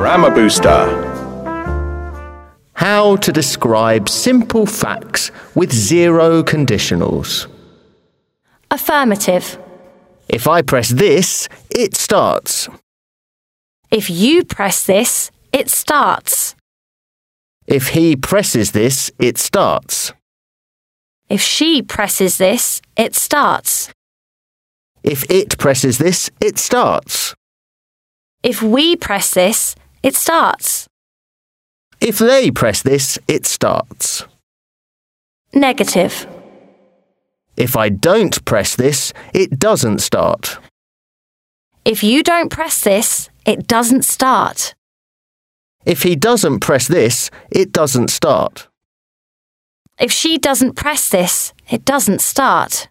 Grammar Booster. How to describe simple facts with zero conditionals. Affirmative. If I press this, it starts. If you press this, it starts. If he presses this, it starts. If she presses this, it starts. If it presses this, it starts. If we press this, it starts. If they press this, it starts. Negative. If I don't press this, it doesn't start. If you don't press this, it doesn't start. If he doesn't press this, it doesn't start. If she doesn't press this, it doesn't start.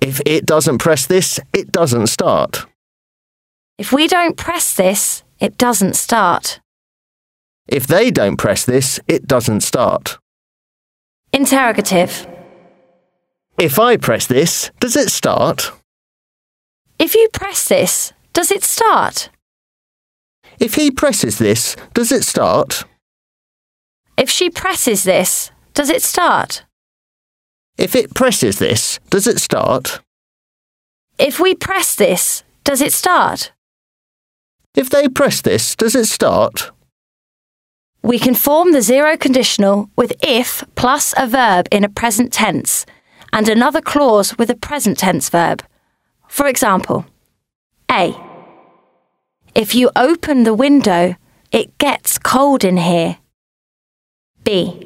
If it doesn't press this, it doesn't start. If we don't press this, it doesn't start. If they don't press this, it doesn't start. Interrogative. If I press this, does it start? If you press this, does it start? If he presses this, does it start? If she presses this, does it start? If it presses this, does it start? If we press this, does it start? If they press this, does it start? We can form the zero conditional with if plus a verb in a present tense and another clause with a present tense verb. For example, A. If you open the window, it gets cold in here. B.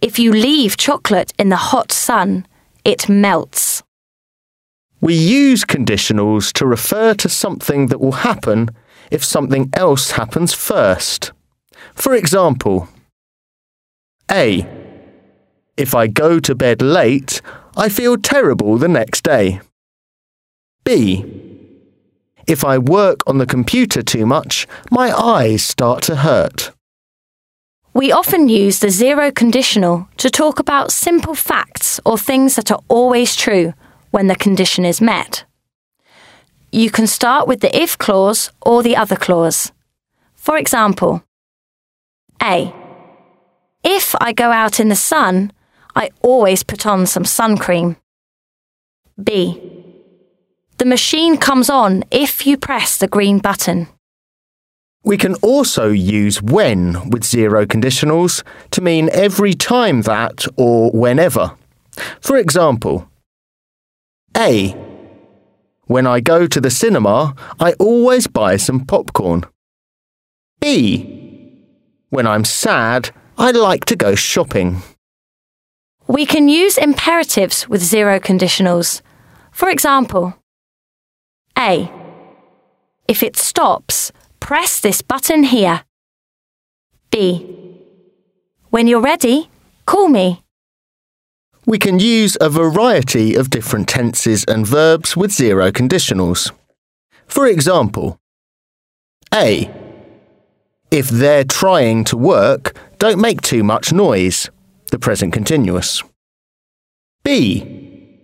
If you leave chocolate in the hot sun, it melts. We use conditionals to refer to something that will happen if something else happens first. For example, A. If I go to bed late, I feel terrible the next day. B. If I work on the computer too much, my eyes start to hurt. We often use the zero conditional to talk about simple facts or things that are always true when the condition is met. You can start with the if clause or the other clause. For example, A. If I go out in the sun, I always put on some sun cream. B. The machine comes on if you press the green button. We can also use when with zero conditionals to mean every time that or whenever. For example, A. When I go to the cinema, I always buy some popcorn. B. When I'm sad, I like to go shopping. We can use imperatives with zero conditionals. For example, A. If it stops, press this button here. B. When you're ready, call me. We can use a variety of different tenses and verbs with zero conditionals. For example, A. If they're trying to work, don't make too much noise. The present continuous. B.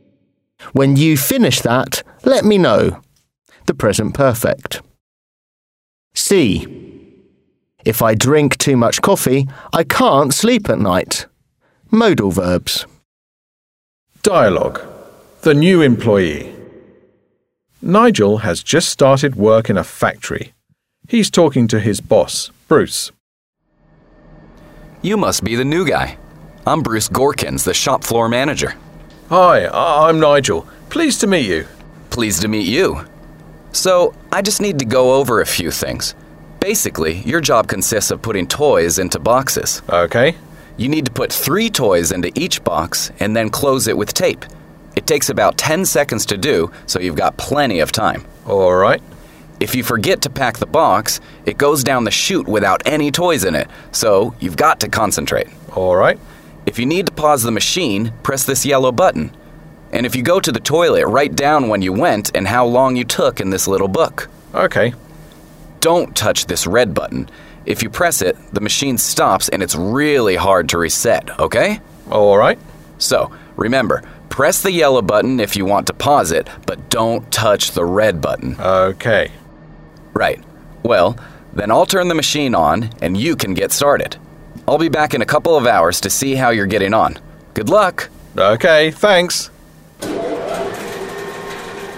When you finish that, let me know. The present perfect. C. If I drink too much coffee, I can't sleep at night. Modal verbs. Dialogue. The new employee. Nigel has just started work in a factory. He's talking to his boss, Bruce. You must be the new guy. I'm Bruce Gorkins, the shop floor manager. Hi, I- I'm Nigel. Pleased to meet you. Pleased to meet you. So, I just need to go over a few things. Basically, your job consists of putting toys into boxes. Okay. You need to put three toys into each box and then close it with tape. It takes about 10 seconds to do, so you've got plenty of time. All right. If you forget to pack the box, it goes down the chute without any toys in it, so you've got to concentrate. All right. If you need to pause the machine, press this yellow button. And if you go to the toilet, write down when you went and how long you took in this little book. Okay. Don't touch this red button. If you press it, the machine stops and it's really hard to reset, okay? All right. So, remember, press the yellow button if you want to pause it, but don't touch the red button. Okay. Right. Well, Then I'll turn the machine on and you can get started. I'll be back in a couple of hours to see how you're getting on. Good luck! Okay, thanks.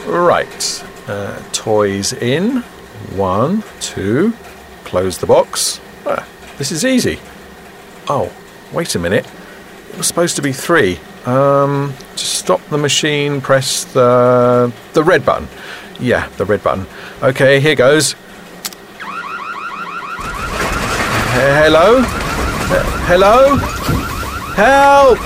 Right. Uh, toys in. One, two. Close the box. Ah, this is easy. Oh, wait a minute. It was supposed to be three. Um, to stop the machine, press the the red button. Yeah, the red button. Okay, here goes. He- Hello? Hello? Help!